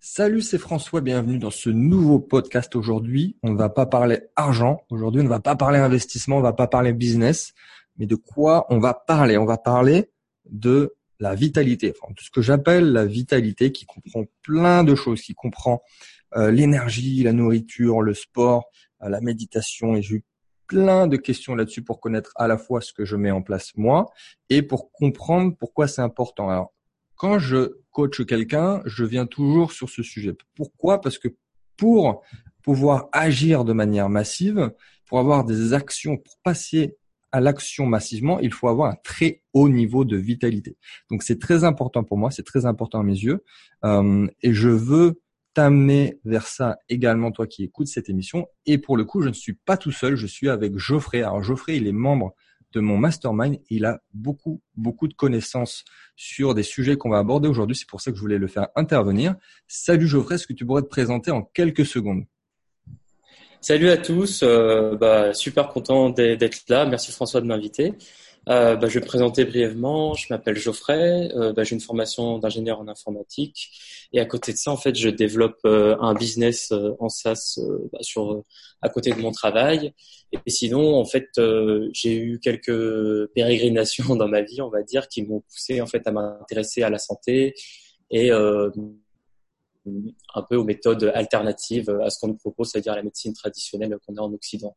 Salut, c'est François, bienvenue dans ce nouveau podcast. Aujourd'hui. On ne va pas parler argent, aujourd'hui on ne va pas parler investissement, on ne va pas parler business, mais de quoi on va parler? On va parler de la vitalité, enfin, de ce que j'appelle la vitalité qui comprend plein de choses, qui comprend euh, l'énergie, la nourriture, le sport, euh, la méditation. Et j'ai eu plein de questions là-dessus pour connaître à la fois ce que je mets en place moi et pour comprendre pourquoi c'est important. Quand je coach quelqu'un, je viens toujours sur ce sujet. Pourquoi? Parce que pour pouvoir agir de manière massive, pour avoir des actions, pour passer à l'action massivement, il faut avoir un très haut niveau de vitalité. Donc c'est très important pour moi, c'est très important à mes yeux, euh, et je veux t'amener vers ça également, toi qui écoutes cette émission. Et pour le coup, je ne suis pas tout seul, je suis avec Geoffrey. Alors Geoffrey, il est membre de mon mastermind. Il a beaucoup, beaucoup de connaissances sur des sujets qu'on va aborder aujourd'hui. C'est pour ça que je voulais le faire intervenir. Salut Geoffrey, est-ce que tu pourrais te présenter en quelques secondes? Salut à tous, euh, bah, super content d'être là. Merci François de m'inviter. Euh, bah, je vais me présenter brièvement. Je m'appelle Geoffrey. Euh, bah, j'ai une formation d'ingénieur en informatique et à côté de ça, en fait, je développe euh, un business euh, en SaaS euh, bah, sur à côté de mon travail. Et sinon, en fait, j'ai eu quelques pérégrinations dans ma vie, on va dire, qui m'ont poussé en fait à m'intéresser à la santé et un peu aux méthodes alternatives à ce qu'on nous propose, c'est-à-dire la médecine traditionnelle qu'on a en Occident.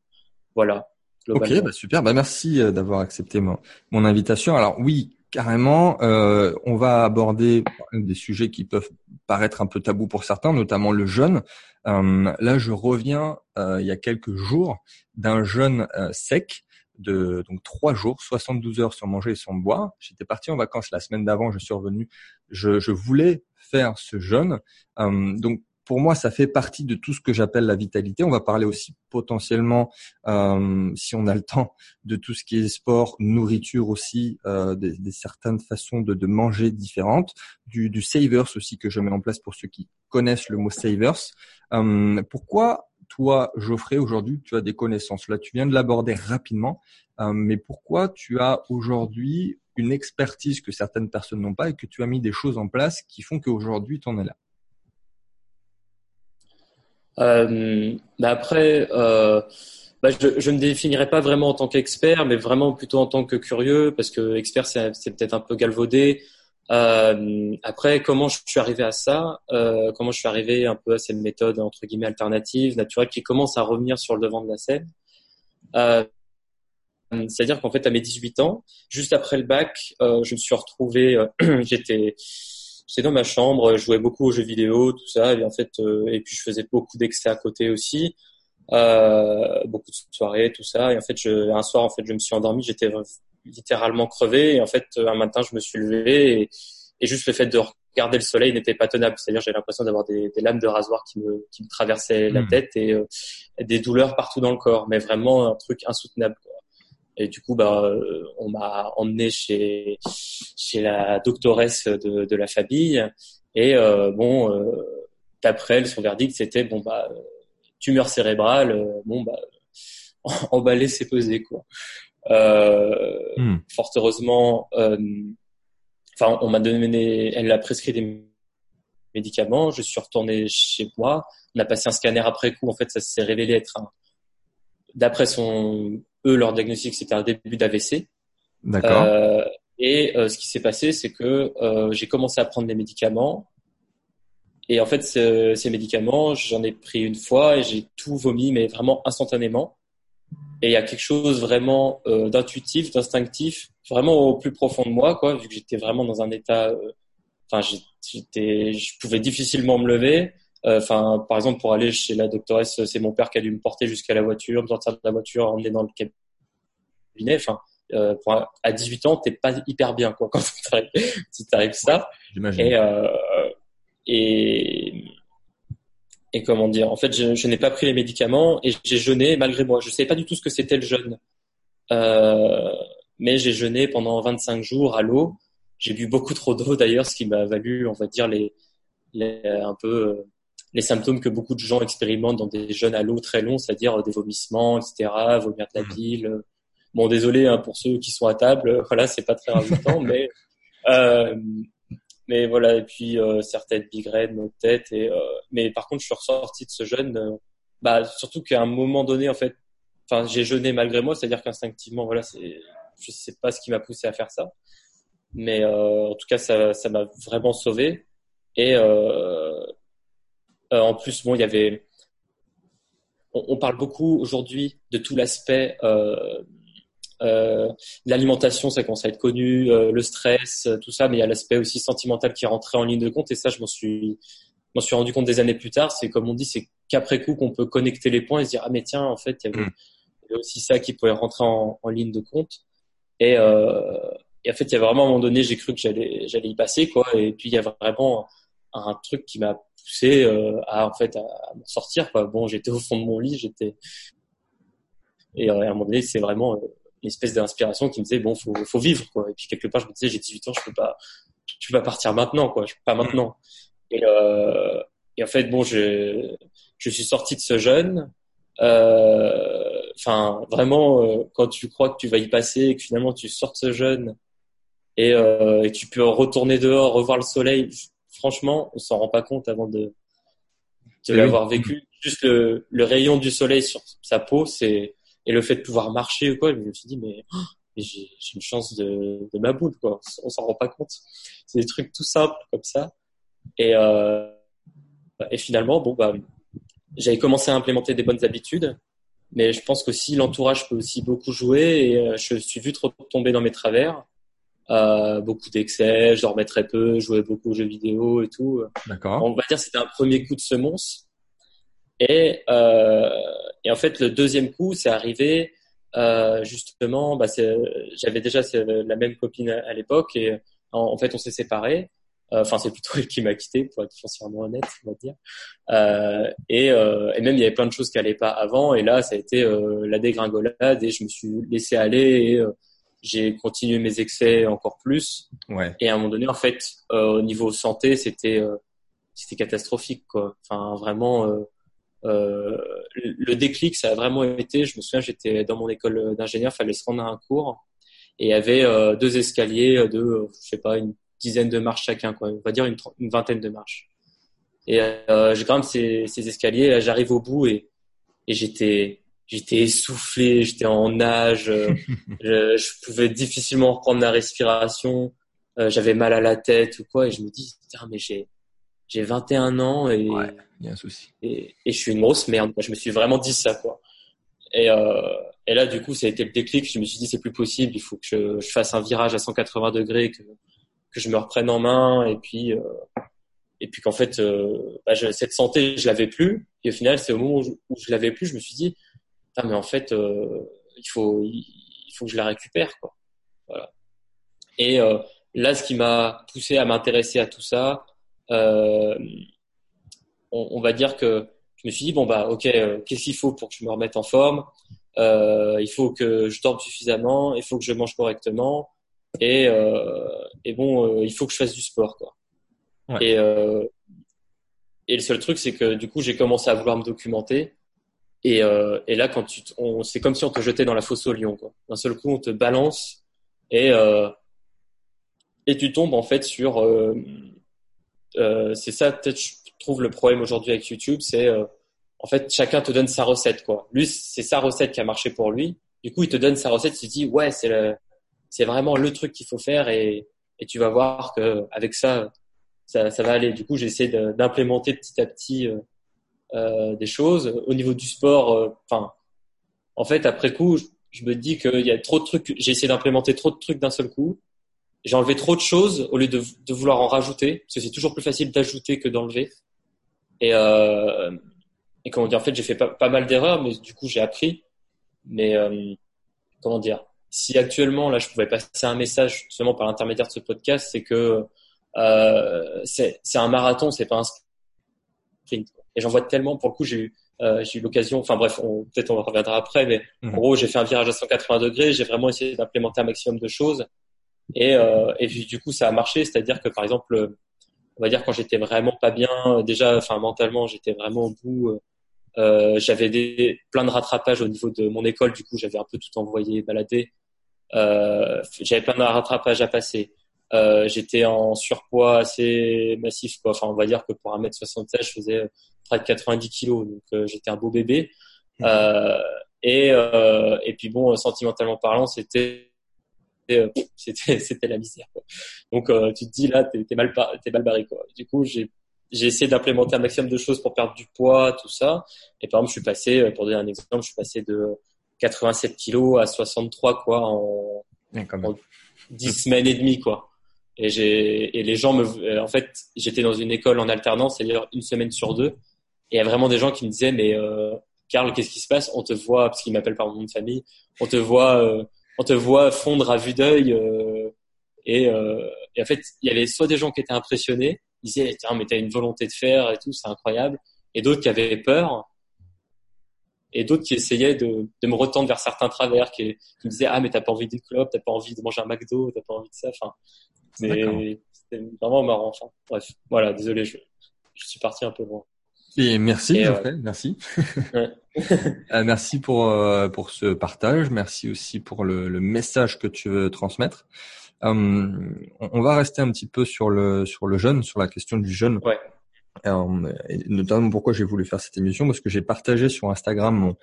Voilà. Ok, bah super. Bah merci d'avoir accepté mon, mon invitation. Alors oui, Carrément, euh, on va aborder des sujets qui peuvent paraître un peu tabous pour certains, notamment le jeûne. Euh, là, je reviens euh, il y a quelques jours d'un jeûne sec de donc trois jours, 72 heures sans manger et sans boire. J'étais parti en vacances la semaine d'avant, je suis revenu. Je, je voulais faire ce jeûne. donc pour moi, ça fait partie de tout ce que j'appelle la vitalité. On va parler aussi potentiellement, euh, si on a le temps, de tout ce qui est sport, nourriture aussi, euh, des, certaines façons de, de, manger différentes, du, du savers aussi que je mets en place pour ceux qui connaissent le mot savers. Euh, pourquoi toi, Geoffrey, aujourd'hui, tu as des connaissances? Là, tu viens de l'aborder rapidement, euh, mais pourquoi tu as aujourd'hui une expertise que certaines personnes n'ont pas et que tu as mis des choses en place qui font qu'aujourd'hui, tu en es là? Euh, bah après, euh, bah je, je me définirais pas vraiment en tant qu'expert, mais vraiment plutôt en tant que curieux, parce que expert c'est, peut-être un peu galvaudé. Euh, après, comment je suis arrivé à ça? Euh, Comment je suis arrivé un peu à cette méthode entre guillemets alternative, naturelle, qui commence à revenir sur le devant de la scène? Euh, C'est-à-dire qu'en fait, à mes 18 ans, juste après le bac, euh, je me suis retrouvé, j'étais j'étais dans ma chambre, je jouais beaucoup aux jeux vidéo, tout ça, et en fait, euh, et puis je faisais beaucoup d'excès à côté aussi, euh, beaucoup de soirées, tout ça, et en fait, je, un soir, en fait, je me suis endormi, j'étais littéralement crevé, et en fait, un matin, je me suis levé, et, et juste le fait de regarder le soleil n'était pas tenable, c'est-à-dire j'ai l'impression d'avoir des, des, lames de rasoir qui me, qui me traversaient la hmm. tête et, euh, des douleurs partout dans le corps, mais vraiment un truc insoutenable. Quoi. Et du coup, bah, euh, on m'a emmené chez chez la doctoresse de, de la famille. Et euh, bon, euh, d'après elle, son verdict, c'était bon bah tumeur cérébrale. Euh, bon bah emballer, c'est pesé quoi. Euh, hmm. Fort heureusement, enfin, on m'a donné, elle a prescrit des médicaments. Je suis retourné chez moi. On a passé un scanner après coup. En fait, ça s'est révélé être un, d'après son eux, leur diagnostic, c'était un début d'AVC. D'accord. Euh, et euh, ce qui s'est passé, c'est que euh, j'ai commencé à prendre des médicaments. Et en fait, ces médicaments, j'en ai pris une fois et j'ai tout vomi, mais vraiment instantanément. Et il y a quelque chose vraiment euh, d'intuitif, d'instinctif, vraiment au plus profond de moi, quoi, vu que j'étais vraiment dans un état. Euh, enfin, j'étais, je pouvais difficilement me lever. Euh, enfin, par exemple, pour aller chez la doctoresse, c'est mon père qui a dû me porter jusqu'à la voiture, me sortir de la voiture, emmener dans le cabinet. Enfin, euh, à 18 ans, t'es pas hyper bien quoi quand tu t'arrives ça. Et, euh, et et comment dire En fait, je, je n'ai pas pris les médicaments et j'ai jeûné malgré moi. Je savais pas du tout ce que c'était le jeûne, euh, mais j'ai jeûné pendant 25 jours à l'eau. J'ai bu beaucoup trop d'eau d'ailleurs, ce qui m'a valu, on va dire, les, les un peu les symptômes que beaucoup de gens expérimentent dans des jeunes à l'eau très longs, c'est-à-dire des vomissements, etc., vomir de la mmh. bile. Bon, désolé hein, pour ceux qui sont à table, voilà, c'est pas très rajoutant, mais euh, mais voilà. Et puis certaines migraines, maux de tête. Et mais par contre, je suis ressorti de ce jeûne. bah surtout qu'à un moment donné, en fait, enfin, j'ai jeûné malgré moi, c'est-à-dire qu'instinctivement, voilà, c'est, je sais pas ce qui m'a poussé à faire ça, mais en tout cas, ça, ça m'a vraiment sauvé. Et euh, en plus, bon, il y avait on, parle beaucoup aujourd'hui de tout l'aspect euh, euh, l'alimentation, ça commence à être connu, euh, le stress, tout ça, mais il y a l'aspect aussi sentimental qui rentré en ligne de compte. Et ça, je m'en suis, m'en suis rendu compte des années plus tard. C'est comme on dit, c'est qu'après coup qu'on peut connecter les points et se dire ah mais tiens, en fait, il y avait, mm. aussi ça qui pouvait rentrer en, en ligne de compte. Et, euh, et en fait, il y a vraiment à un moment donné, j'ai cru que j'allais, j'allais y passer quoi. Et puis il y a vraiment un truc qui m'a poussé euh, à en fait à, m'en sortir quoi. Bon, j'étais au fond de mon lit, j'étais et euh, à un moment donné, c'est vraiment euh, une espèce d'inspiration qui me disait bon, faut faut vivre quoi. Et puis quelque part, je me disais j'ai 18 ans, je peux pas je peux pas partir maintenant quoi, je peux pas maintenant. Et, euh, et en fait, bon, je je suis sorti de ce jeûne. Enfin, vraiment, quand tu crois que tu vas y passer et que finalement tu sors de ce jeûne et, euh, et tu peux retourner dehors, revoir le soleil, franchement, on s'en rend pas compte avant de, de l'avoir vécu. Juste le, le, rayon du soleil sur sa peau, c'est et le fait de pouvoir marcher ou quoi, je me suis dit mais, oh, j'ai une chance de, de ma boule quoi. On s'en rend pas compte. C'est des trucs tout simples comme ça. Et euh, et finalement bon bah j'avais commencé à implémenter des bonnes habitudes, mais je pense qu'aussi l'entourage peut aussi beaucoup jouer et euh, je suis vite retombé dans mes travers. Euh, beaucoup d'excès, je dormais très peu, je jouais beaucoup aux jeux vidéo et tout. D'accord. On va dire que c'était un premier coup de semonce. Et, euh, et en fait, le deuxième coup, c'est arrivé euh, justement. Bah, j'avais déjà la même copine à, l'époque et en, fait, on s'est séparés. Euh, enfin, c'est plutôt elle qui m'a quitté, pour être foncièrement honnête, on va dire. Euh, et, euh, et, même, il y avait plein de choses qui allaient pas avant. Et là, ça a été la dégringolade et je me suis laissé aller et j'ai continué mes excès encore plus. Ouais. Et à un moment donné, en fait, euh, au niveau santé, c'était euh, c'était catastrophique, quoi. Enfin, vraiment, euh, euh, le déclic, ça a vraiment été. Je me souviens, j'étais dans mon école d'ingénieur, fallait se rendre à un cours, et il y avait euh, deux escaliers de, je sais pas, une dizaine de marches chacun, quoi. On va dire une, une vingtaine de marches. Et je grimpe ces, ces escaliers, j'arrive au bout et, et j'étais j'étais essoufflé, j'étais en nage, euh, je, je, pouvais difficilement reprendre ma respiration, euh, j'avais mal à la tête ou quoi, et je me dis, mais j'ai j'ai 21 ans et ouais, y a un souci. Et, et, je suis une grosse merde. Je me suis vraiment dit ça, quoi. Et, euh, et là, du coup, ça a été le déclic. Je me suis dit, c'est plus possible. Il faut que je, je, fasse un virage à 180 degrés, que, que je me reprenne en main, et puis, euh, et puis qu'en fait, euh, bah, cette santé, je l'avais plus. Et au final, c'est au moment où je, où je l'avais plus, je me suis dit, ah, mais en fait, euh, il faut, il faut que je la récupère, quoi. Voilà. Et euh, là, ce qui m'a poussé à m'intéresser à tout ça, euh, on, on, va dire que je me suis dit bon bah ok, qu'est-ce qu'il faut pour que je me remette en forme? Il faut que je dorme suffisamment, il faut que je mange correctement, et, et bon, il faut que je fasse du sport, quoi. Ouais. Et et le seul truc, c'est que du coup, j'ai commencé à vouloir me documenter. Et, euh, et là, quand tu, c'est comme si on te jetait dans la fosse au lion. D'un seul coup, on te balance et euh, et tu tombes en fait sur. Euh, euh c'est ça, peut-être, je trouve le problème aujourd'hui avec YouTube, c'est euh, en fait chacun te donne sa recette quoi. Lui, c'est sa recette qui a marché pour lui. Du coup, il te donne sa recette, il te dit ouais, c'est le, c'est vraiment le truc qu'il faut faire et et tu vas voir que avec ça, ça, ça va aller. Du coup, j'essaie d'implémenter petit à petit euh, des choses. Au niveau du sport, euh, enfin, en fait, après coup, je, me dis qu'il y a trop de trucs. J'ai essayé d'implémenter trop de trucs d'un seul coup. J'ai enlevé trop de choses au lieu de, de vouloir en rajouter, parce que c'est toujours plus facile d'ajouter que d'enlever. Et, euh, et comment dire, en fait, j'ai fait pas, pas mal d'erreurs, mais du coup, j'ai appris. Mais euh, comment dire, si actuellement, là, je pouvais passer un message seulement par l'intermédiaire de ce podcast, c'est que euh, c'est un marathon, c'est pas un sprint. Et j'en vois tellement. Pour le coup, j'ai eu, euh, j'ai eu l'occasion. Enfin bref, peut-être on reviendra après, mais en mhm. gros, j'ai fait un virage à 180 degrés. J'ai vraiment essayé d'implémenter un maximum de choses. Et, euh, et du coup, ça a marché. C'est-à-dire que par exemple, on va dire quand j'étais vraiment pas bien, déjà, enfin mentalement, j'étais vraiment au bout. Euh, j'avais des plein de rattrapages au niveau de mon école. Du coup, j'avais un peu tout envoyé, baladé. Euh, j'avais plein de rattrapages à passer. Euh, j'étais en surpoids assez massif, quoi. Enfin, on va dire que pour 1m76, je faisais près de 90 kilos, donc euh, j'étais un beau bébé. Mmh. Euh, et, euh, et puis bon, sentimentalement parlant, c'était c'était c'était la misère. Quoi. Donc tu te dis là, t'es es mal t'es mal barré quoi. Du coup, j'ai j'ai essayé d'implémenter un maximum de choses pour perdre du poids, tout ça. Et par exemple, je suis passé, pour donner un exemple, je suis passé de 87 kilos à 63 quoi en, en 10 semaines et demie quoi. Et j'ai et les gens me en fait j'étais dans une école en alternance, c'est-à-dire une semaine sur deux. Et il y a vraiment des gens qui me disaient mais euh, Karl, qu'est-ce qui se passe? On te voit parce qu'ils m'appellent par mon nom de famille. On te voit euh, on te voit fondre à vue d'œil. Euh, et, euh, et, en fait il y avait soit des gens qui étaient impressionnés, ils disaient tiens mais t'as une volonté de faire et tout, c'est incroyable. Et d'autres qui avaient peur et d'autres qui essayaient de, de, me retendre vers certains travers, qui, qui me disaient ah mais t'as pas envie de club, t'as pas envie de manger un McDo, t'as pas envie de ça. Enfin, c'était vraiment marrant. Enfin, bref, voilà, désolé, je, je suis parti un peu loin. Et merci, Geoffrey, merci. Euh, merci pour euh, pour ce partage. Merci aussi pour le, le message que tu veux transmettre. Um, on va rester un petit peu sur le sur le jeune, sur la question du jeune. Ouais. Euh, et notamment pourquoi j'ai voulu faire cette émission parce que j'ai partagé sur Instagram mon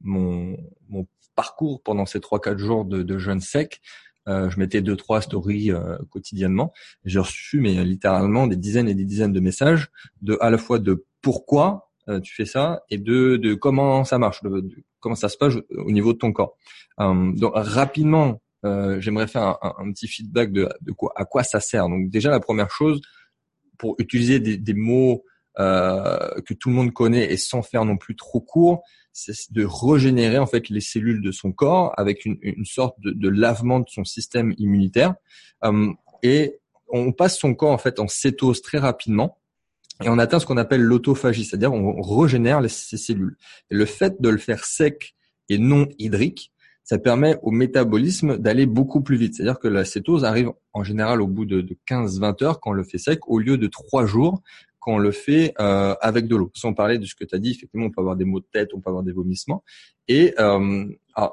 mon, mon parcours pendant ces trois quatre jours de, de jeûne sec. Euh, je mettais deux trois stories euh, quotidiennement. J'ai reçu mais littéralement des dizaines et des dizaines de messages de à la fois de pourquoi euh, tu fais ça et de de comment ça marche, comment ça se passe au niveau de ton corps. Euh, donc rapidement, j'aimerais faire un, un, un, petit feedback de, de quoi à quoi ça sert. Donc déjà la première chose, pour utiliser des, des mots euh, que tout le monde connaît et sans faire non plus trop court, c'est de régénérer en fait les cellules de son corps avec une, une sorte de, de, lavement de son système immunitaire. Euh, et on passe son corps en fait en cétose très rapidement et on atteint ce qu'on appelle l'autophagie, c'est-à-dire on régénère les, ces cellules. Le fait de le faire sec et non hydrique, ça permet au métabolisme d'aller beaucoup plus vite. C'est-à-dire que la cétose arrive en général au bout de, 15-20 heures quand on le fait sec, au lieu de 3 jours quand on le fait euh, avec de l'eau. Sans parler de ce que tu as dit, effectivement, on peut avoir des maux de tête, on peut avoir des vomissements. Et euh, ah,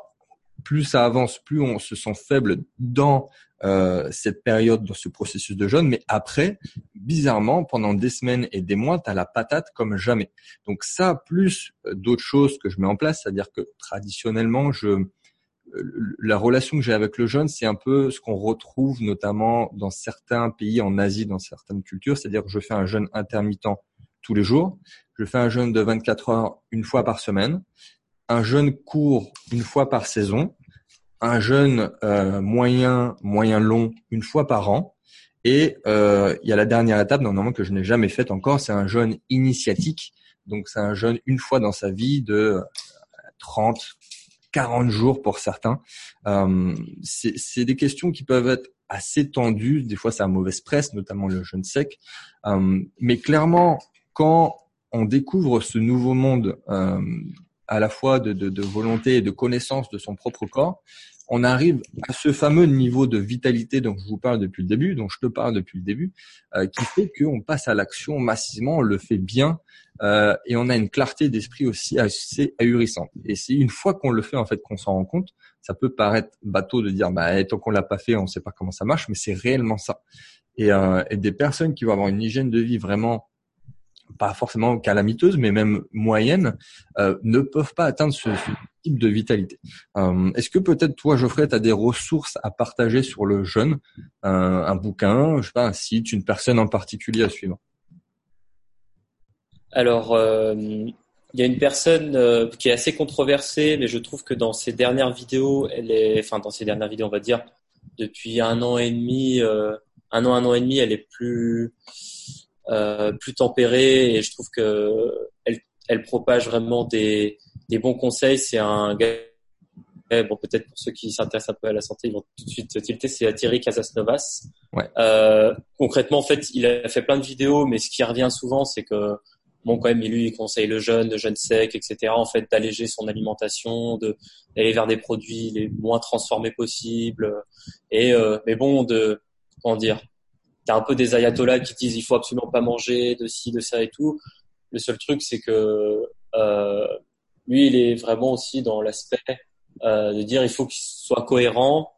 plus ça avance, plus on se sent faible dans euh, cette période, dans ce processus de jeûne. Mais après, bizarrement, pendant des semaines et des mois, tu as la patate comme jamais. Donc ça, plus d'autres choses que je mets en place, c'est-à-dire que traditionnellement, je la relation que j'ai avec le jeûne, c'est un peu ce qu'on retrouve notamment dans certains pays en Asie, dans certaines cultures, c'est-à-dire que je fais un jeûne intermittent tous les jours, je fais un jeûne de 24 heures une fois par semaine, un jeûne court une fois par saison, un jeûne euh, moyen, moyen long une fois par an, et euh, il y a la dernière étape normalement que je n'ai jamais faite encore, c'est un jeûne initiatique, donc c'est un jeûne une fois dans sa vie de 30, 40 jours pour certains. Euh, c'est des questions qui peuvent être assez tendues. Des fois, c'est à mauvaise presse, notamment le jeûne sec. Euh, mais clairement, quand on découvre ce nouveau monde euh, à la fois de, de, de, volonté et de connaissance de son propre corps, on arrive à ce fameux niveau de vitalité dont je vous parle depuis le début, dont je te parle depuis le début, euh, qui fait qu'on passe à l'action massivement, on le fait bien euh, et on a une clarté d'esprit aussi assez ahurissante. Et c'est une fois qu'on le fait en fait qu'on s'en rend compte. Ça peut paraître bateau de dire bah tant qu'on l'a pas fait, on ne sait pas comment ça marche, mais c'est réellement ça. Et, euh, et des personnes qui vont avoir une hygiène de vie vraiment pas forcément calamiteuse, mais même moyenne, euh, ne peuvent pas atteindre ce, type de vitalité. Euh, Est-ce que peut-être toi, Geoffrey, tu as des ressources à partager sur le jeûne, euh, un bouquin, je sais pas, un site, une personne en particulier à suivre? Alors, il y a une personne qui est assez controversée, mais je trouve que dans ses dernières vidéos, elle est, enfin dans ses dernières vidéos, on va dire, depuis un an et demi, un an, un an et demi, elle est plus euh, plus tempérée et je trouve que elle, elle propage vraiment des, des bons conseils. C'est un gars, bon peut-être pour ceux qui s'intéressent un peu à la santé, ils vont tout de suite tilter. C'est Thierry Casasnovas. Ouais. Euh, concrètement, en fait, il a fait plein de vidéos, mais ce qui revient souvent, c'est que bon quand même lui il conseille le jeûne, le jeûne sec, etc. En fait, d'alléger son alimentation, de d'aller vers des produits les moins transformés possibles. Et euh, mais bon, de comment dire, t'as un peu des ayatollahs qui disent il faut absolument pas manger de ci, de ça et tout. Le seul truc, c'est que euh, lui, il est vraiment aussi dans l'aspect euh, de dire il faut qu'il soit cohérent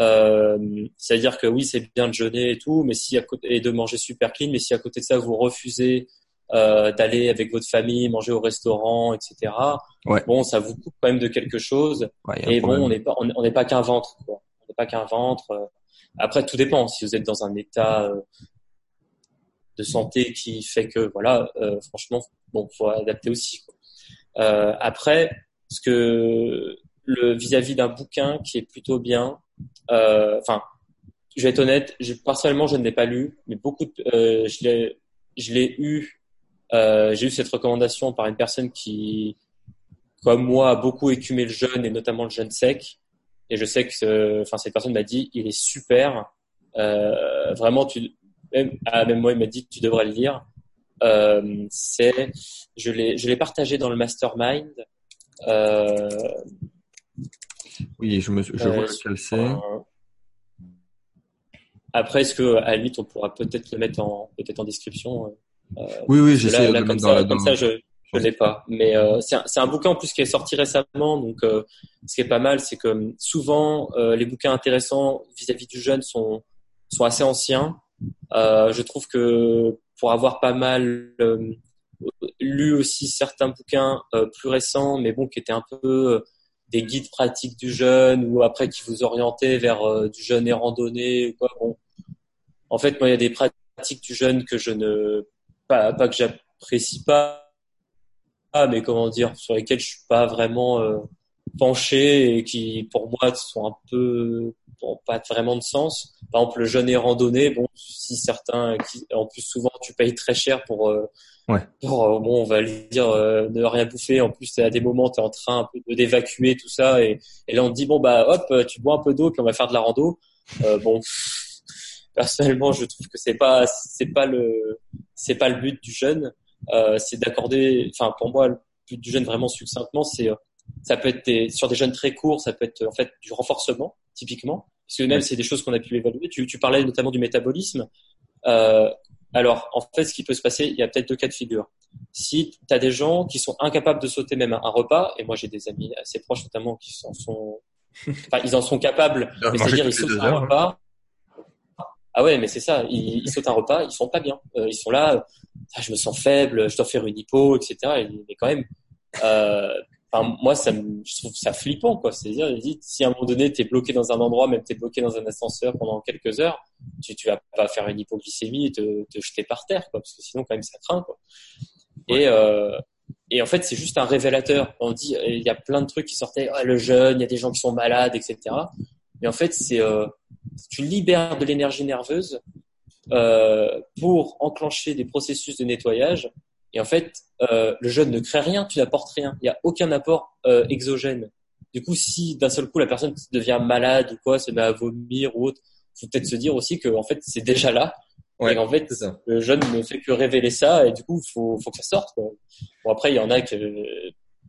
Euh, C'est-à-dire que oui, c'est bien de jeûner et tout, mais si à côté et de manger super clean, mais si à côté de ça vous refusez euh, d'aller avec votre famille manger au restaurant, etc. Ouais. Bon, ça vous coupe quand même de quelque chose. Ouais, Et bon, problème. on n'est pas on n'est pas qu'un ventre. Quoi. On n'est pas qu'un ventre. Après, tout dépend. Si vous êtes dans un état euh, de santé qui fait que voilà, euh, franchement, bon, faut adapter aussi. Euh, après, ce que le vis-à-vis d'un bouquin qui est plutôt bien, enfin, je vais être honnête, personnellement, je ne l'ai pas lu, mais beaucoup, de- je l'ai, je l'ai eu, j'ai eu cette recommandation par une personne qui, comme moi, a beaucoup écumé le jeûne et notamment le jeûne sec. Et je sais que, enfin, cette personne m'a dit, il est super. Euh, vraiment, tu, même, ah, même moi, il m'a dit, tu devrais le lire. Euh, c'est, je l'ai, je l'ai partagé dans le mastermind. Euh, Oui, je me, je euh, vois lequel c'est. euh, Après, est-ce que à la limite, on pourra peut-être le mettre en peut-être en description. euh, Oui, oui, j'essaie de le comme mettre dans ça, la comme dans- ça, je je l'ai pas. Mais euh, c'est un, un bouquin en plus qui est sorti récemment, donc euh, ce qui est pas mal, c'est que hum, souvent euh, les bouquins intéressants vis-à-vis du jeune sont sont assez anciens. Euh, je trouve que pour avoir pas mal euh, lu aussi certains bouquins euh, plus récents, mais bon, qui étaient un peu euh, des guides pratiques du jeune ou après qui vous orientaient vers du jeune et randonnée ou quoi. Bon, en fait, moi, il y a des pratiques du jeune que je ne pas pas que j'apprécie pas, mais comment dire, sur lesquelles je suis pas vraiment euh, penché et qui, pour moi, sont un peu n'ont pas vraiment de sens. Par exemple, le jeûne et randonnée, bon, si certains, qui, en plus souvent, tu payes très cher pour, euh, Ouais. pour euh, bon, on va dire, euh, ne rien bouffer. En plus, à des moments, tu es en train un peu de d'évacuer tout ça, et, et là, on te dit bon bah, hop, tu bois un peu d'eau, puis on va faire de la rando. Euh, bon, personnellement, je trouve que c'est pas, c'est pas le, c'est pas le but du jeûne. Euh, c'est d'accorder, enfin, pour moi, le but du jeûne vraiment succinctement, c'est euh, ça peut être des, sur des jeunes très courts, ça peut être en fait du renforcement typiquement, parce que même c'est des choses qu'on a pu évaluer. Tu, tu parlais notamment du métabolisme. Euh, alors en fait, ce qui peut se passer, il y a peut-être deux cas de figure. Si tu as des gens qui sont incapables de sauter même un, repas, et moi j'ai des amis assez proches notamment qui en sont, enfin ils en sont capables, c'est-à-dire ils sautent un heures, hein. repas. Ah ouais, mais c'est ça. Ils, ils sautent un repas, ils sont pas bien. Euh, ils sont là. ah, je me sens faible, je dois faire une hypo, etc. Et, mais quand même, euh, moi, ça me, je trouve ça flippant, quoi. C'est-à-dire, si à un moment donné, t'es bloqué dans un endroit, même t'es bloqué dans un ascenseur pendant quelques heures, tu, tu vas pas faire une hypoglycémie et te, te jeter par terre, quoi, parce que sinon, quand même, ça craint, quoi. Et, euh, et en fait, c'est juste un révélateur. On dit, il y a plein de trucs qui sortaient, ah, le jeûne, il y a des gens qui sont malades, etc. Mais en fait, c'est, euh, tu libères de l'énergie nerveuse euh, pour enclencher des processus de nettoyage. Et en fait, euh, le jeûne ne crée rien, tu n'apportes rien. Il n'y a aucun apport euh, exogène. Du coup, si d'un seul coup la personne devient malade ou quoi, se met à vomir ou autre, faut peut-être se dire aussi que en fait c'est déjà là. Ouais, et en fait, le jeûne ne fait que révéler ça et du coup, faut, faut que ça sorte. Quoi. Bon après, il y en a que,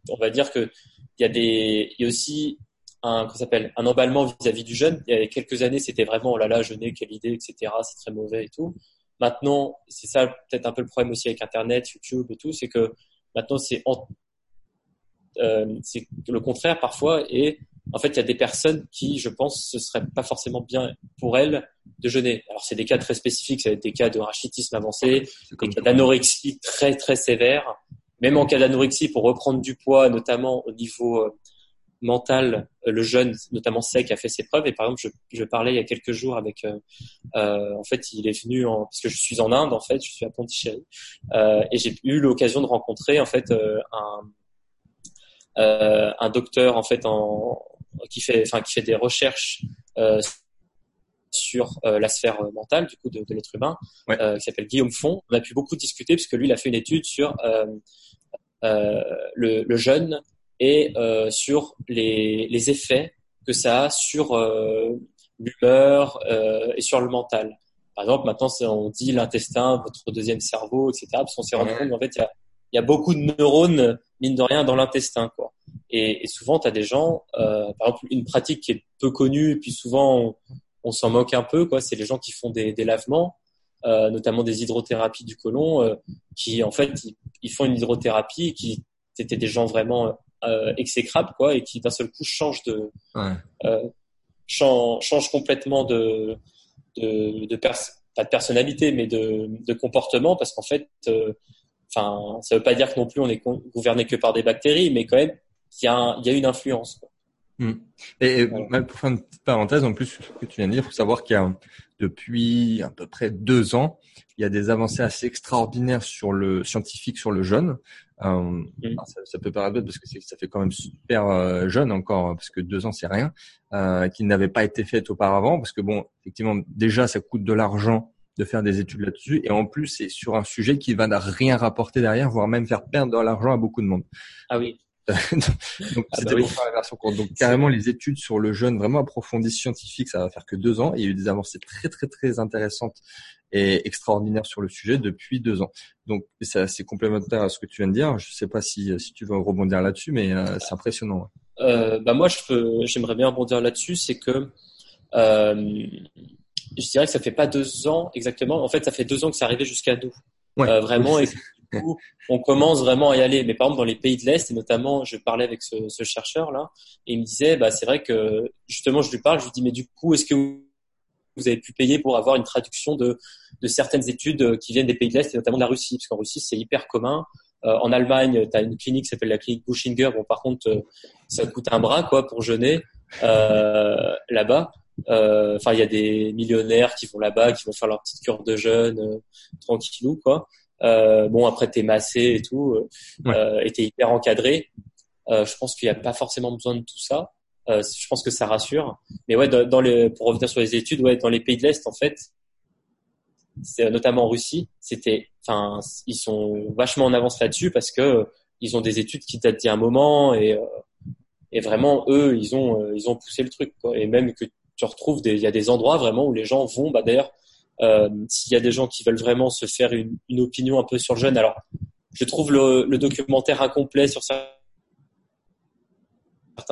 on va dire que il y a des, il y a aussi un, qu'on s'appelle, un emballement vis-à-vis du jeûne. Il y a quelques années, c'était vraiment, oh là là, jeûner, quelle idée, etc. C'est très mauvais et tout. Maintenant, c'est ça peut-être un peu le problème aussi avec Internet, YouTube et tout, c'est que maintenant c'est en- euh, c'est le contraire parfois et en fait il y a des personnes qui, je pense, ce serait pas forcément bien pour elles de jeûner. Alors c'est des cas très spécifiques, ça va être des cas de rachitisme avancé, des cas d'anorexie très très sévère. Même en cas d'anorexie, pour reprendre du poids, notamment au niveau euh, mental, euh, le jeûne, notamment sec, a fait ses preuves. Et par exemple, je, je parlais il y a quelques jours avec, euh, euh, en fait, il est venu en, parce que je suis en Inde, en fait, je suis à Pondichéry, euh, et j'ai eu l'occasion de rencontrer en fait euh, un un docteur en fait en qui fait, enfin qui fait des recherches sur la sphère mentale du coup de, de l'être humain, Ouais. qui s'appelle Guillaume Font. On a pu beaucoup discuter parce que lui, il a fait une étude sur le, le jeûne et euh, sur les, les effets que ça a sur euh, l'humeur euh, et sur le mental. Par exemple, maintenant, on dit l'intestin, votre deuxième cerveau, etc. Parce qu'on s'est rendu compte qu'en fait, il y a, il y a beaucoup de neurones, mine de rien, dans l'intestin, quoi. Et, et souvent, tu as des gens, euh, par exemple, une pratique qui est peu connue, et puis souvent, on, on s'en moque un peu, quoi. C'est les gens qui font des, des lavements, euh, notamment des hydrothérapies du côlon, euh, qui, en fait, ils, ils font une hydrothérapie, qui étaient des gens vraiment euh, exécrables, quoi, et qui d'un seul coup changent de, Ouais. euh, change, change complètement de de, de pas de personnalité, mais de, de comportement, parce qu'en fait, euh, enfin, ça veut pas dire que non plus on est gouverné que par des bactéries, mais quand même, il y a, il y a une influence. Quoi. Hmm. Et, pour faire une petite parenthèse, en plus, ce que tu viens de dire, il faut savoir qu'il y a depuis à peu près deux ans, il y a des avancées assez extraordinaires sur le scientifique sur le jeûne. Euh, ça, ça, peut paraître bête parce que ça fait quand même super euh, jeune encore, parce que deux ans c'est rien, euh, qui n'avait pas été fait auparavant, parce que bon, effectivement, déjà ça coûte de l'argent de faire des études là-dessus, et en plus c'est sur un sujet qui va rien rapporter derrière, voire même faire perdre de l'argent à beaucoup de monde. Ah oui. donc ah bah pour faire la version courte. Donc carrément les études sur le jeûne vraiment approfondies scientifiques, ça va faire que deux ans. il y a eu des avancées très très très intéressantes et extraordinaires sur le sujet depuis deux ans. Donc c'est assez complémentaire à ce que tu viens de dire. Je sais pas si si tu veux rebondir là-dessus, mais euh, c'est impressionnant. Euh, bah moi j'aimerais bien rebondir là-dessus, c'est que euh, je dirais que ça fait pas deux ans exactement. En fait, ça fait deux ans que c'est arrivé jusqu'à nous. Ouais, euh, vraiment, et on commence vraiment à y aller. Mais par exemple, dans les pays de l'Est, et notamment, je parlais avec ce, chercheur-là, et il me disait, bah, c'est vrai que, justement, je lui parle, je lui dis, mais du coup, est-ce que vous avez pu payer pour avoir une traduction de, certaines études qui viennent des pays de l'Est, et notamment de la Russie, parce qu'en Russie, c'est hyper commun. Euh, en Allemagne, tu as une clinique qui s'appelle la clinique Buschinger. Bon, par contre, euh, ça coûte un bras, quoi, pour jeûner euh, là-bas. Enfin, il y a des millionnaires qui vont là-bas, qui vont faire leur petite cure de jeûne tranquillou, quoi. Euh, bon, après, t'es massé et tout, euh, euh, et t'es hyper encadré. Euh, je pense qu'il n'y a pas forcément besoin de tout ça. Euh, je pense que ça rassure. Mais ouais, dans, les, pour revenir sur les études, ouais, dans les pays de l'Est, en fait, c'est notamment en Russie, c'était, enfin, ils sont vachement en avance là-dessus parce que ils ont des études qui datent d'il y a un moment et, et vraiment eux, ils ont, ils ont poussé le truc. Quoi. Et même que tu retrouves des, il y a des endroits vraiment où les gens vont, bah d'ailleurs, euh, S'il y a des gens qui veulent vraiment se faire une, une opinion un peu sur le jeune, alors je trouve le, le documentaire incomplet sur certains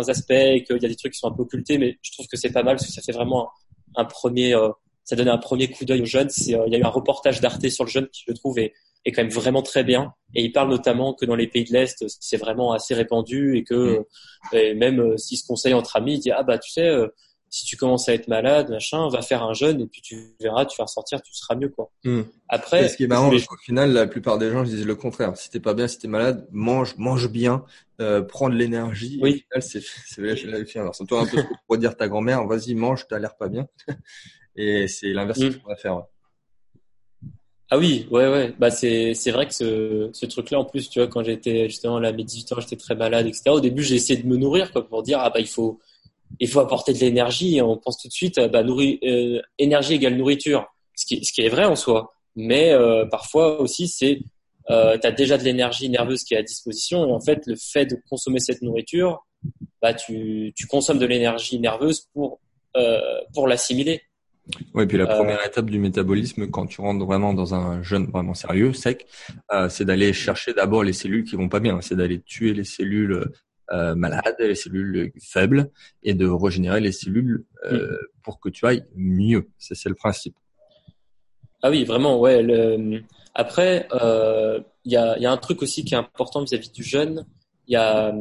aspects et qu'il y a des trucs qui sont un peu occultés, mais je trouve que c'est pas mal parce que ça fait vraiment un, premier, euh, ça donne un premier coup d'œil aux jeunes. Euh, il y a eu un reportage d'Arte sur le jeune qui je trouve est, est quand même vraiment très bien et il parle notamment que dans les pays de l'Est c'est vraiment assez répandu et que mmh. et même euh, s'il se conseille entre amis, il dit ah bah tu sais si tu commences à être malade, machin, va faire un jeûne et puis tu verras, tu vas ressortir, tu seras mieux quoi. Hmm. Après, ce qui est marrant, qu'au final, la plupart des gens disent le contraire. Si t'es pas bien, si t'es malade, mange, mange bien, euh, prends de l'énergie. Oui. C'est c'est Alors c'est toi un peu pour dire ta grand-mère, vas-y mange, t'as l'air pas bien. et c'est l'inverse hmm. qu'il faudrait faire. Ah oui, ouais, ouais. Bah c'est c'est vrai que ce ce truc-là, en plus, tu vois, quand j'étais justement là, mes 18 ans, j'étais très malade, etc. Au début, j'ai essayé de me nourrir, quoi, pour dire ah bah il faut il faut apporter de l'énergie. On pense tout de suite, bah, nourri, euh, énergie égale nourriture, ce qui, ce qui est vrai en soi. Mais euh, parfois aussi, c'est euh, tu as déjà de l'énergie nerveuse qui est à disposition et en fait, le fait de consommer cette nourriture, bah, tu, tu consommes de l'énergie nerveuse pour, euh, pour l'assimiler. Oui, puis la première étape du métabolisme, quand tu rentres vraiment dans un jeûne vraiment sérieux, sec, c'est d'aller chercher d'abord les cellules qui vont pas bien, c'est d'aller tuer les cellules euh, malades, les cellules faibles, et de régénérer les cellules euh, mm. pour que tu ailles mieux. C'est le principe. Ah oui, vraiment, ouais. Le... Après, il euh, y, a, y, a, un truc aussi qui est important vis-à-vis du jeune. Il y a,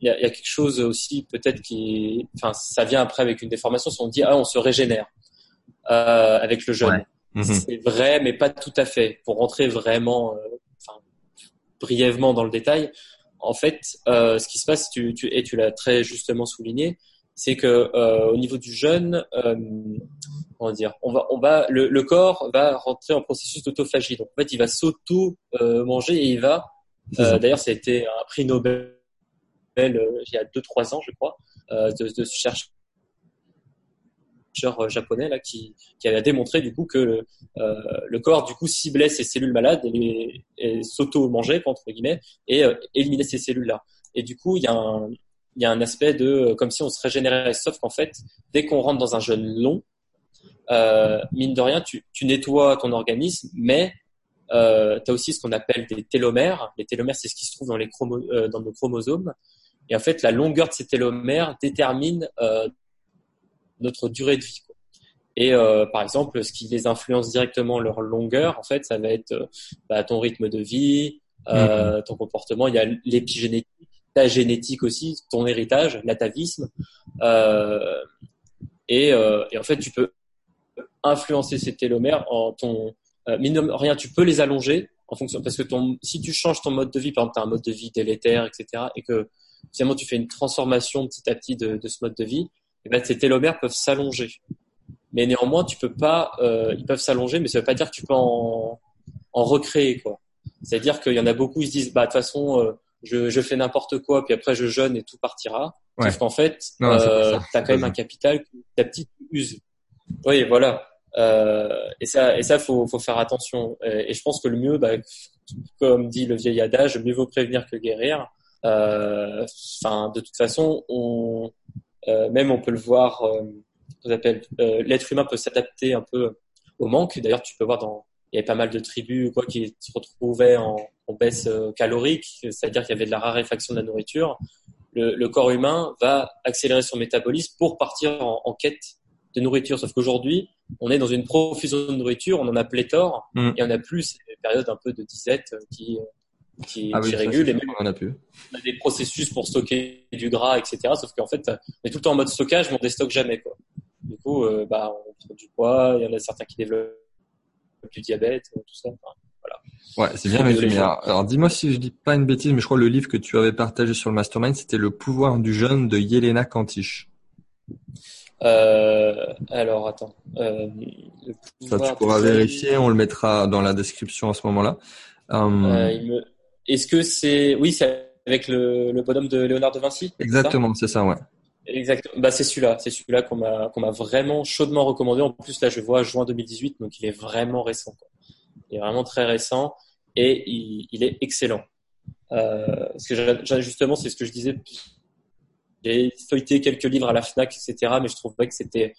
y, a, y a quelque chose aussi peut-être qui, enfin, ça vient après avec une déformation. Si on dit ah, on se régénère euh, avec le jeune, mm-hmm. c'est vrai, mais pas tout à fait. Pour rentrer vraiment, brièvement dans le détail, en fait, euh, ce qui se passe, tu, tu, et tu l'as très justement souligné, c'est que euh, au niveau du jeûne, euh, comment dire, on va, on va, le, le, corps va rentrer en processus d'autophagie. Donc en fait, il va s'auto euh, manger et il va. Euh, d'ailleurs, ça a été un prix Nobel euh, il y a deux trois ans, je crois, de, de ce chercheur euh, japonais là qui, qui a démontré du coup que euh, le corps du coup ciblait ces cellules malades et, et s'auto-mangeait entre guillemets et euh, éliminait ces cellules là. Et du coup il y a un il y a un aspect de comme si on se régénérait, sauf qu'en fait dès qu'on rentre dans un jeûne long, euh, mine de rien tu, tu nettoies ton organisme, mais euh, tu as aussi ce qu'on appelle des télomères. Les télomères c'est ce qui se trouve dans les chromo, euh, dans nos chromosomes. Et en fait la longueur de ces télomères détermine euh, notre durée de vie. Quoi. Et euh, par exemple, ce qui les influence directement leur longueur, en fait, ça va être euh, bah, ton rythme de vie, euh, mm-hmm. ton comportement. Il y a l'épigénétique, ta génétique aussi, ton héritage, l'atavisme. Euh, et, euh, et en fait tu peux influencer ces télomères en ton euh, minimum rien tu peux les allonger en fonction parce que ton si tu changes ton mode de vie par exemple tu as un mode de vie délétère etc et que finalement tu fais une transformation petit à petit de, de ce mode de vie et ben ces télomères peuvent s'allonger. Mais néanmoins tu peux pas euh, ils peuvent s'allonger mais ça veut pas dire que tu peux en, en recréer quoi. C'est à dire qu'il y en a beaucoup ils se disent bah de toute façon euh, je, je fais n'importe quoi puis après je jeûne et tout partira. Ouais. sauf qu'en fait Non, euh, ça. tu as quand même un capital que ta petite use. Oui voilà. Euh, et ça et ça faut faut faire attention. Et, et je pense que le mieux bah, comme dit le vieil adage mieux vaut prévenir que guérir. Euh, enfin de toute façon on même on peut le voir euh, on appelle euh, l'être humain peut s'adapter un peu au manque. D'ailleurs tu peux voir dans il y avait pas mal de tribus quoi qui se retrouvaient en, en baisse euh, calorique. C'est-à-dire qu'il y avait de la raréfaction de la nourriture. Le, le corps humain va accélérer son métabolisme pour partir en, en quête de nourriture. Sauf qu'aujourd'hui on est dans une profusion de nourriture. On en a pléthore. Mm. et on a plus ces périodes un peu de disette euh, qui euh, qui, Ah oui, qui et même a on a des processus pour stocker du gras, etc. Sauf qu'en fait, on est tout le temps en mode stockage, mais on déstocke jamais, quoi. Du coup, euh, bah, on prend du poids, il y en a certains qui développent du diabète, euh, tout ça. Enfin, Ouais, c'est bien résumé. Alors, alors, dis-moi si je dis pas une bêtise, mais je crois que le livre que tu avais partagé sur le Mastermind, c'était Le pouvoir du jeûne de Yelena Kantich. euh, alors, attends. Euh, Ça, tu pourras vérifier, on le mettra dans la description à ce moment-là. Euh, il me... Est-ce que c'est... Oui, c'est avec le, le bonhomme de Léonard de Vinci exactement, c'est ça, ouais. Exactement. Bah, c'est celui-là. C'est celui-là qu'on m'a, qu'on m'a vraiment chaudement recommandé. En plus, là, je vois juin 2018, donc il est vraiment récent. Quoi. Il est vraiment très récent et il, il est excellent. Euh, parce que j'ai- j'ai- justement, c'est ce que je disais. J'ai feuilleté quelques livres à la Fnac, etc. Mais je trouvais que c'était,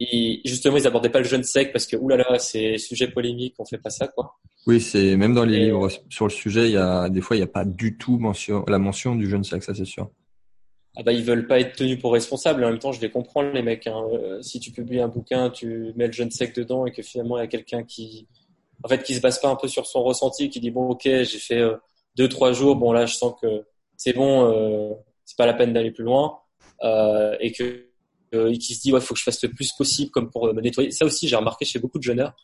ils- justement, ils abordaient pas le jeune sec parce que oulala, c'est sujet polémique, on fait pas ça, quoi. Oui, c'est même dans les Et- livres sur le sujet, il y a des fois il n'y a pas du tout mention, la mention du jeune sexe, ça c'est sûr. Ah bah ils veulent pas être tenus pour responsables. En même temps, je les comprends les mecs. Hein. Euh, Si tu publies un bouquin, tu mets le jeune sec dedans et que finalement il y a quelqu'un qui, en fait, qui se base pas un peu sur son ressenti, qui dit bon ok, j'ai fait euh, deux trois jours, bon là je sens que c'est bon, euh, c'est pas la peine d'aller plus loin, euh, et que euh, et qui se dit ouais faut que je fasse le plus possible comme pour euh, me nettoyer. Ça aussi j'ai remarqué chez beaucoup de jeûneurs,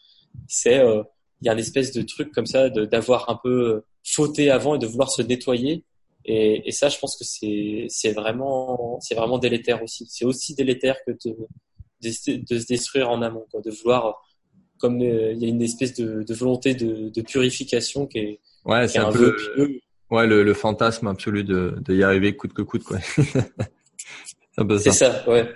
c'est euh, il y a une espèce de truc comme ça d'avoir un peu euh, fauté avant et de vouloir se nettoyer. Et, et ça, je pense que c'est c'est vraiment c'est vraiment délétère aussi. C'est aussi délétère que de, de, de se détruire en amont, quoi, de vouloir comme euh, il y a une espèce de, de volonté de, purification qui est, Ouais, c'est est un, un peu le, ouais, le, le fantasme absolu de, de y arriver coûte que coûte, quoi. C'est ça. ça, ouais.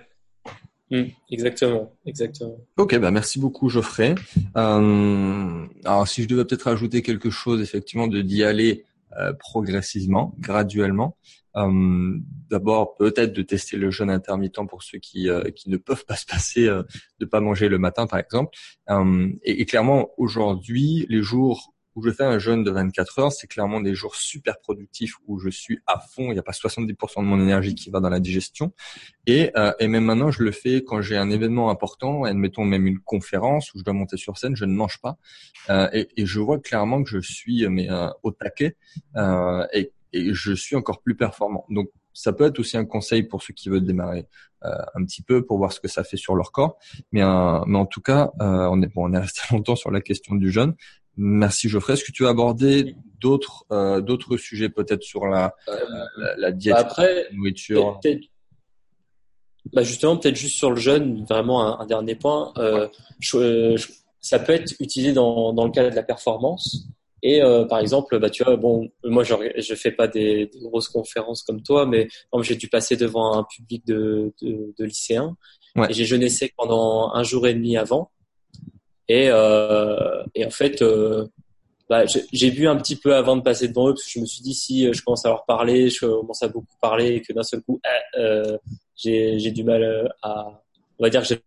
Mm, exactement, exactement. Ok, bah merci beaucoup Geoffrey. Euh, alors si je devais peut-être ajouter quelque chose, effectivement, de d'y aller euh, progressivement, graduellement. Euh, D'abord, peut-être de tester le jeûne intermittent pour ceux qui euh, qui ne peuvent pas se passer euh, de pas manger le matin, par exemple. Euh, et, et clairement, aujourd'hui, les jours où je fais un jeûne de 24 heures, c'est clairement des jours super productifs où je suis à fond. Il n'y a pas 70% de mon énergie qui va dans la digestion. Et, euh, et même maintenant, je le fais quand j'ai un événement important, admettons même une conférence où je dois monter sur scène, je ne mange pas. Euh, et, et je vois clairement que je suis mais euh, au taquet euh, et, et je suis encore plus performant. Donc ça peut être aussi un conseil pour ceux qui veulent démarrer euh, un petit peu pour voir ce que ça fait sur leur corps. Mais, euh, mais en tout cas, euh, on est bon, on est resté longtemps sur la question du jeûne. Merci Geoffrey. Est-ce que tu veux aborder d'autres euh, d'autres sujets peut-être sur la, Euh, la, la diète, bah après, la nourriture bah justement, peut-être juste sur le jeûne, vraiment un, un dernier point. Euh, je- euh, je- ça peut être utilisé dans, dans le cadre de la performance. Et euh, par exemple, bah tu vois, bon, moi je je fais pas des, des grosses conférences comme toi, mais j'ai dû passer devant un public de, de, de lycéens, Ouais. et j'ai jeûné sec pendant un jour et demi avant. Et, euh, et en fait, euh, bah, j'ai- bu un petit peu avant de passer devant eux parce que je me suis dit si euh, je commence à leur parler, je commence à beaucoup parler et que d'un seul coup, ah, euh, j'ai du mal euh, à, on va dire que j'ai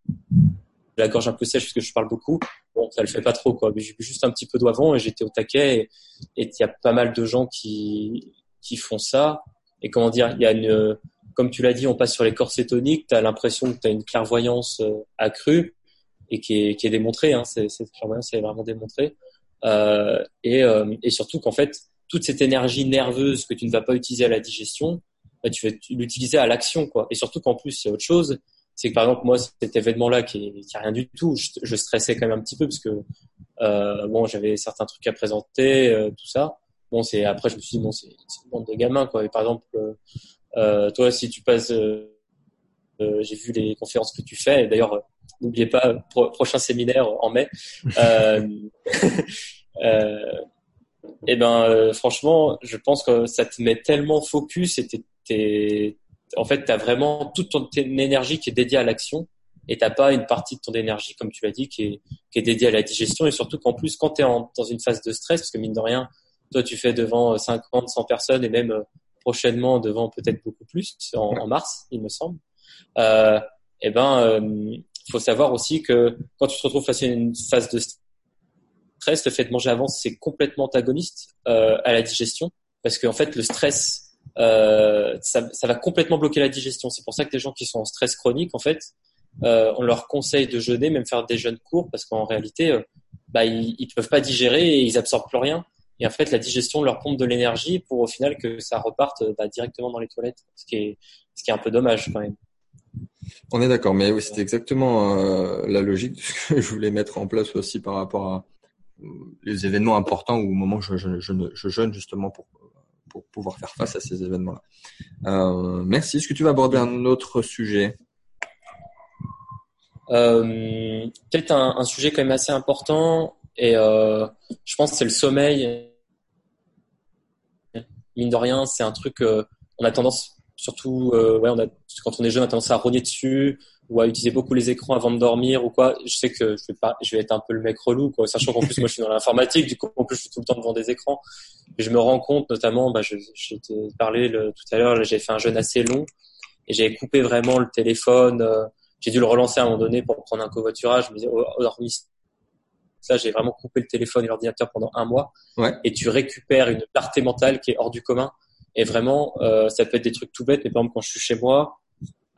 la gorge un peu sèche parce que je parle beaucoup. Bon, ça le fait pas trop quoi. Mais j'ai bu juste un petit peu d'eau avant et j'étais au taquet. Et il y a pas mal de gens qui qui font ça. Et comment dire, il y a une, comme tu l'as dit, on passe sur les corps cétoniques. T'as l'impression que t'as une clairvoyance euh, accrue et qui est, qui est démontrée. Hein, cette clairvoyance est vraiment démontrée. Euh, et, euh, et surtout qu'en fait, toute cette énergie nerveuse que tu ne vas pas utiliser à la digestion, bah, tu vas l'utiliser à l'action, quoi. Et surtout qu'en plus, c'est autre chose, c'est que par exemple moi cet événement-là qui, qui a rien du tout, je, je, stressais quand même un petit peu parce que euh, bon j'avais certains trucs à présenter, euh, tout ça. Bon c'est après je me suis dit bon c'est une bande de gamins quoi. Et par exemple euh, toi si tu passes, j'ai vu les conférences que tu fais. D'ailleurs n'oubliez pas prochain séminaire en mai. et ben franchement je pense que ça te met tellement focus et t'es en fait, tu as vraiment toute ton énergie qui est dédiée à l'action et t'as pas une partie de ton énergie, comme tu l'as dit, qui est, qui est dédiée à la digestion. Et surtout qu'en plus, quand tu es dans une phase de stress, parce que mine de rien, toi, tu fais devant 50, 100 personnes et même euh, prochainement devant peut-être beaucoup plus, en, mars, il me semble. Euh, eh ben, euh, faut savoir aussi que quand tu te retrouves face à une phase de stress, le fait de manger avant, c'est complètement antagoniste euh, à la digestion, parce qu'en fait, le stress euh, ça, ça, va complètement bloquer la digestion. C'est pour ça que des gens qui sont en stress chronique, en fait, euh, on leur conseille de jeûner, même faire des jeûnes courts, parce qu'en réalité, euh, bah, ils, ils peuvent pas digérer et ils absorbent plus rien. Et en fait, la digestion leur pompe de l'énergie pour au final que ça reparte bah, directement dans les toilettes, ce qui est ce qui est un peu dommage quand même. On est d'accord, mais oui, c'était exactement euh, la logique que je voulais mettre en place aussi par rapport à les événements importants ou au moment où je, je, je, je jeûne justement pour pouvoir faire face à ces événements-là. Euh, merci. Est-ce que tu vas aborder un autre sujet? Euh, Peut-être un, sujet quand même assez important et euh, je pense que c'est le sommeil. Mine de rien, c'est un truc. on a tendance, surtout, ouais, on a, quand on est jeune, on a tendance à rogner dessus ou à utiliser beaucoup les écrans avant de dormir ou quoi. Je sais que je vais pas, je vais être un peu le mec relou, quoi. Sachant qu'en plus moi je suis dans l'informatique, du coup en plus je suis tout le temps devant des écrans. Et je me rends compte, notamment, bah, je, je t'ai parlé le, tout à l'heure, j'ai fait un jeûne assez long et j'ai coupé vraiment le téléphone. Euh, j'ai dû le relancer à un moment donné pour prendre un covoiturage. Je me disais, oh, hormis ça, j'ai vraiment coupé le téléphone et l'ordinateur pendant un mois. Ouais. Et tu récupères une clarté mentale qui est hors du commun. Et vraiment, euh, ça peut être des trucs tout bêtes, mais par exemple quand je suis chez moi,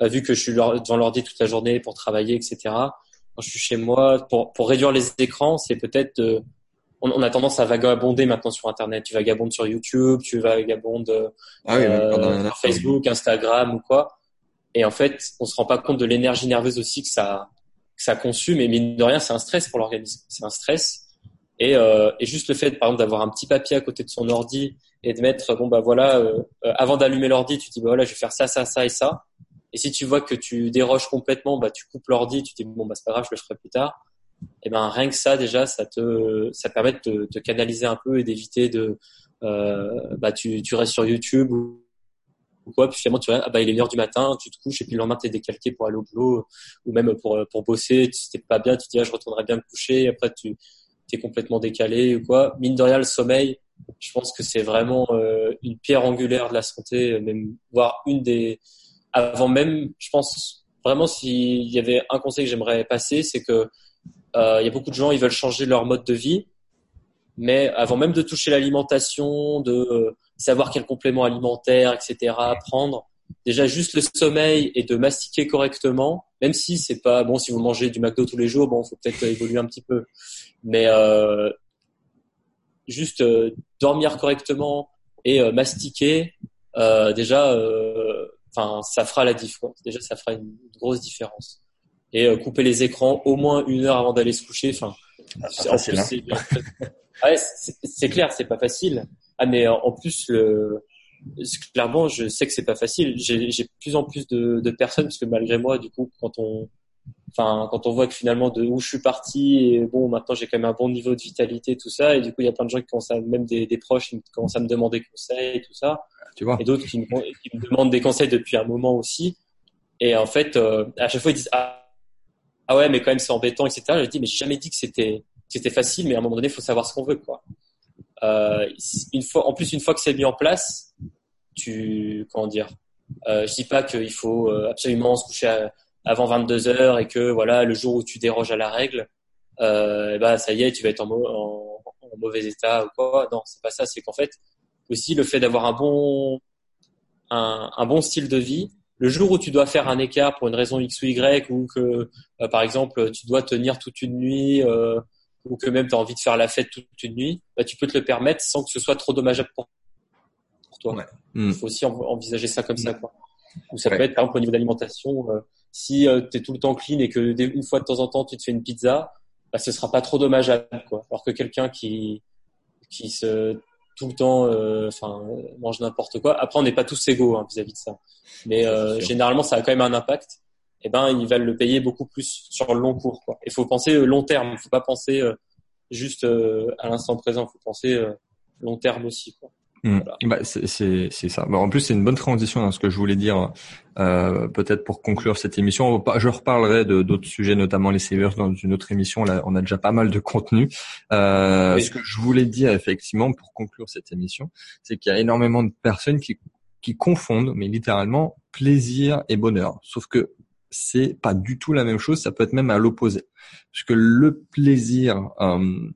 euh, vu que je suis devant l'ordi toute la journée pour travailler, etc. Quand je suis chez moi, pour, pour réduire les écrans, c'est peut-être on, on, a tendance à vagabonder maintenant sur Internet. Tu vagabondes sur YouTube, tu vagabondes ah euh, sur Facebook, Instagram ou quoi. Et en fait, on se rend pas compte de l'énergie nerveuse aussi que ça, que ça consume. Et mine de rien, c'est un stress pour l'organisme. C'est un stress. Et, euh, et, juste le fait, par exemple, d'avoir un petit papier à côté de son ordi et de mettre, bon bah voilà, euh, euh avant d'allumer l'ordi, tu dis bah voilà, je vais faire ça, ça, ça et ça. Et si tu vois que tu déroges complètement, bah tu coupes l'ordi, tu dis bon bah c'est pas grave, je le ferai plus tard. Et ben rien que ça déjà, ça te ça permet de te canaliser un peu et d'éviter de euh, bah tu tu restes sur YouTube ou, quoi, puis finalement tu ah bah il est une heure du matin, tu te couches et puis le lendemain t'es décalqué pour aller au boulot ou même pour pour bosser, tu t'es pas bien, tu te dis ah je retournerai bien me coucher, après tu complètement décalé ou quoi. Mine de rien le sommeil, je pense que c'est vraiment euh, une pierre angulaire de la santé, même voire une des avant même, je pense vraiment s'il y avait un conseil que j'aimerais passer, c'est que euh, il y a beaucoup de gens, ils veulent changer leur mode de vie, mais avant même de toucher l'alimentation, de euh, savoir quel complément alimentaire, etc. prendre, déjà juste le sommeil et de mastiquer correctement, même si c'est pas bon si vous mangez du McDo tous les jours, bon, faut peut-être évoluer un petit peu, mais euh, juste euh, dormir correctement et euh, mastiquer, déjà enfin ça fera la différence. Déjà ça fera une grosse différence. Et euh, couper les écrans au moins une heure avant d'aller se coucher. Enfin, c'est facile. Hein. c'est clair, c'est pas facile. Ah mais en plus le clairement je sais que c'est pas facile. J'ai plus en plus de, de personnes parce que malgré moi du coup quand on enfin quand on voit que finalement de où je suis parti et bon maintenant j'ai quand même un bon niveau de vitalité tout ça et du coup il y a plein de gens qui commencent à même des, des proches qui commencent à me demander conseils et tout ça. Tu vois. Et d'autres qui, qui, me demandent des conseils depuis un moment aussi. Et en fait euh, à chaque fois ils disent ah, ah ouais mais quand même c'est embêtant etc je dis mais j'ai jamais dit que c'était c'était facile mais à un moment donné il faut savoir ce qu'on veut quoi euh, une fois en plus une fois que c'est mis en place tu comment dire euh, je dis pas qu'il faut euh, absolument se coucher avant 22 heures et que voilà le jour où tu déroges à la règle, euh, bah ça y est, tu vas être en mauvais état ou quoi. Non, c'est pas ça. C'est qu'en fait aussi le fait d'avoir un bon un, un, bon style de vie. Le jour où tu dois faire un écart pour une raison X ou Y ou que euh, par exemple tu dois tenir toute une nuit euh, ou que même tu as envie de faire la fête toute une nuit, bah, tu peux te le permettre sans que ce soit trop dommageable pour, toi. Il faut aussi envisager ça comme ça. Quoi. Ou ça peut être par exemple au niveau d'alimentation, euh, si tu es tout le temps clean et que une fois de temps en temps tu te fais une pizza, bah, ce sera pas trop dommageable quoi. Alors que quelqu'un qui qui se tout le temps enfin mange n'importe quoi. Après on n'est pas tous égaux hein, vis-à-vis de ça. Mais généralement ça a quand même un impact. Eh ben ils veulent le payer beaucoup plus sur le long cours quoi. Il faut penser long terme, il faut pas penser juste à l'instant présent, il faut penser long terme aussi quoi. Hmm. Bah, c'est ça. Bah, en plus, c'est une bonne transition dans ce que je voulais dire. Euh, Peut-être pour conclure cette émission, je reparlerai de d'autres sujets, notamment les savers, dans une autre émission. Là, on a déjà pas mal de contenu. Euh, Ce que je voulais dire, effectivement, pour conclure cette émission, c'est qu'il y a énormément de personnes qui qui confondent, mais littéralement, plaisir et bonheur. Sauf que c'est pas du tout la même chose. Ça peut être même à l'opposé, parce que le plaisir euh,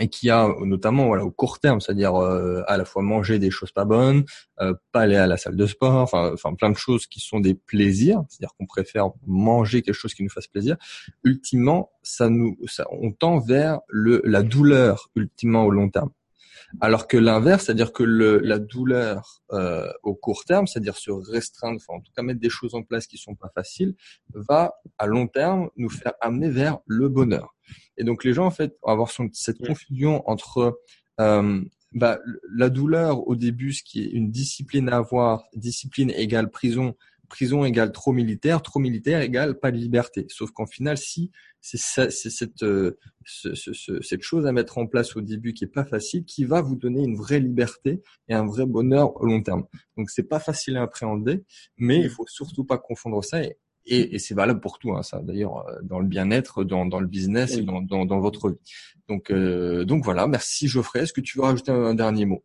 et qui a notamment voilà au court terme, c'est-à-dire euh, à la fois manger des choses pas bonnes, euh, pas aller à la salle de sport, enfin enfin plein de choses qui sont des plaisirs, c'est-à-dire qu'on préfère manger quelque chose qui nous fasse plaisir. Ultimement, ça nous ça, on tend vers le la douleur ultimement au long terme. Alors que l'inverse, c'est-à-dire que le, la douleur euh, au court terme, c'est-à-dire se restreindre, enfin en tout cas mettre des choses en place qui sont pas faciles, va à long terme nous faire amener vers le bonheur. Et donc les gens en fait vont avoir cette confusion entre euh, bah, la douleur au début, ce qui est une discipline à avoir, discipline égale prison, prison égale trop militaire, trop militaire égale pas de liberté. Sauf qu'en final, si c'est cette, euh, cette chose à mettre en place au début qui est pas facile, qui va vous donner une vraie liberté et un vrai bonheur au long terme. Donc c'est pas facile à appréhender, mais il faut surtout pas confondre ça. Et, et, c'est valable pour tout, hein, ça d'ailleurs, euh, dans le bien-être, dans, dans le business et dans, dans, dans votre vie. Donc, euh, donc voilà, merci Geoffrey. Est-ce que tu veux rajouter un dernier mot?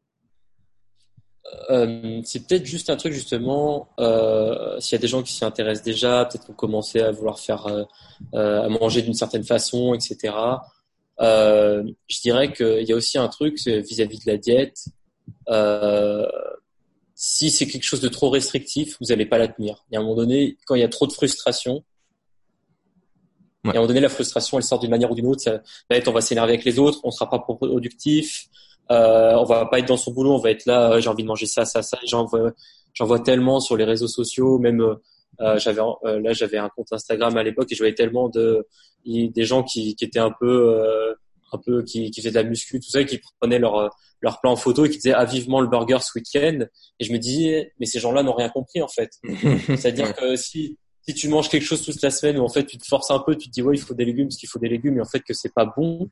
Euh, c'est peut-être juste un truc justement. Euh, S'il y a des gens qui s'y intéressent déjà, peut-être qu'on commencer à vouloir faire euh, euh, à manger d'une certaine façon, etc. Euh, je dirais qu'il y a aussi un truc vis-à-vis de la diète. si c'est quelque chose de trop restrictif, vous n'allez pas la tenir. Et à un moment donné, quand il y a trop de frustration, et à un moment donné, la frustration, elle sort d'une manière ou d'une autre. Ça va être, on va s'énerver avec les autres, on sera pas productif, euh, on va pas être dans son boulot, on va être là. J'ai envie de manger ça, ça, ça. J'en vois, j'en vois tellement sur les réseaux sociaux, même euh, j'avais euh, là j'avais un compte Instagram à l'époque et je voyais tellement de des gens qui, qui étaient un peu euh, un peu qui, qui faisaient de la muscu tout ça qui prenaient leur leur plan en photo et qui disaient ah vivement le burger ce week-end et je me disais mais ces gens-là n'ont rien compris en fait c'est-à-dire que si si tu manges quelque chose toute la semaine ou en fait tu te forces un peu tu te dis ouais il faut des légumes parce qu'il faut des légumes et en fait que c'est pas bon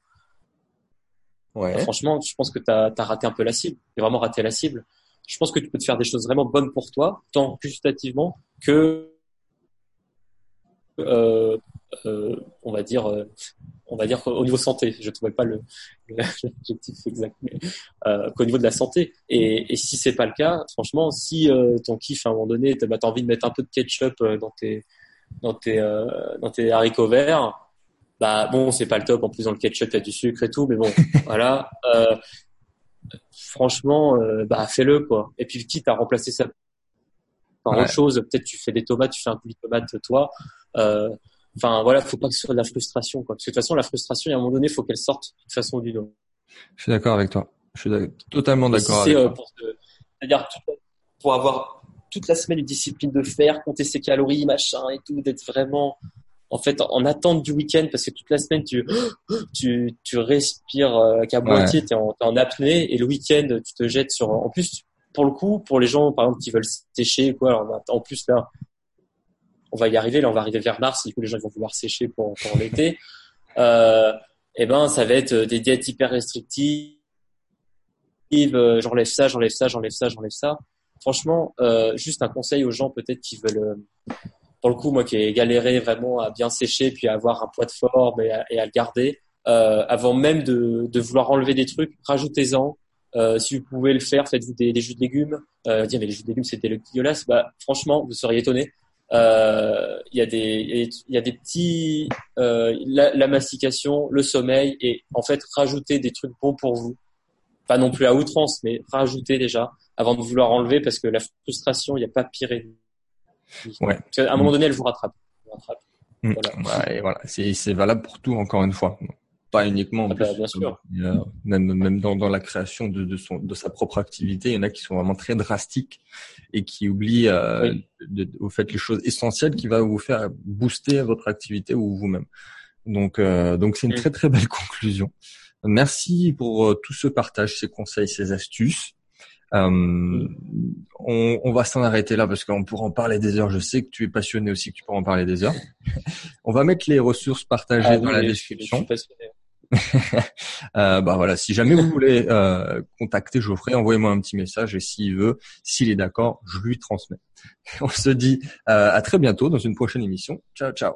Ouais. franchement, je pense que tu as, raté un peu la cible. Tu vraiment raté la cible. Je pense que tu peux te faire des choses vraiment bonnes pour toi, tant gustativement que, euh, euh, on va dire, euh, on va dire au niveau santé. Je trouvais pas l'objectif exact, mais euh, qu'au niveau de la santé. Et, et si c'est pas le cas, franchement, si euh, ton kiff à un moment donné, tu as envie de mettre un peu de ketchup dans tes dans tes dans tes haricots verts bah bon, c'est pas le top. En plus, dans le ketchup, il y a du sucre et tout, mais bon, voilà. Euh, franchement, euh, bah fais-le quoi. Et puis quitte à remplacer ça par autre chose, peut-être tu fais des tomates, tu fais un coulis de tomates toi. Euh, enfin voilà, faut pas que ce soit de la frustration quoi. Parce que de toute façon, la frustration, à un moment donné, faut qu'elle sorte de façon ou d'une autre. Je suis d'accord avec toi. Je suis totalement d'accord avec toi. C'est-à-dire pour avoir toute la semaine une discipline de faire, compter ses calories, machin et tout, d'être vraiment en fait en attente du week-end parce que toute la semaine tu tu, tu respires euh, qu'à moitié, tu es en, en, apnée et le week-end tu te jettes sur en plus pour le coup pour les gens par exemple qui veulent sécher quoi alors, en plus là on va y arriver là on va arriver vers mars du coup les gens vont vouloir sécher pour, pour l'été. Euh, et eh ben ça va être des diètes hyper restrictives euh, j'enlève ça j'enlève ça j'enlève ça j'enlève ça. Franchement euh, juste un conseil aux gens peut-être qui veulent pour le coup, moi qui ai galéré vraiment à bien sécher, puis à avoir un poids de forme et à, le garder, euh, avant même de, de, vouloir enlever des trucs, rajoutez-en. Euh, si vous pouvez le faire, faites-vous des, des, jus de légumes. Euh, dire mais les jus de légumes c'était le dégueulasse. Bah franchement, vous seriez étonné. Euh, il y a des y a des petits euh, la, la, mastication, le sommeil et en fait rajouter des trucs bons pour vous. Pas non plus à outrance, mais rajouter déjà avant de vouloir enlever parce que la frustration, il n'y a pas pire Ouais. à un moment donné, elle vous rattrape. Mm. Voilà. et voilà. C'est valable pour tout, encore une fois. pas uniquement. Ah bah, bien sûr. même même dans, dans la création de, de son de sa propre activité, il y en a qui sont vraiment très drastiques et qui oublient euh, de, vous faites les choses essentielles qui va vous faire booster votre activité ou vous-même. Donc euh, donc c'est une mm. très très belle conclusion. Merci pour euh, tout ce partage, ces conseils, ces astuces. Euh, on, on, va s'en arrêter là parce qu'on pourra en parler des heures. Je sais que tu es passionné aussi, que tu pourras en parler des heures. on va mettre les ressources partagées ah dans la description. euh, bah voilà, si jamais vous voulez euh, contacter Geoffrey, envoyez-moi un petit message et s'il veut, s'il est d'accord, je lui transmets. On se dit euh, à très bientôt dans une prochaine émission. Ciao, ciao.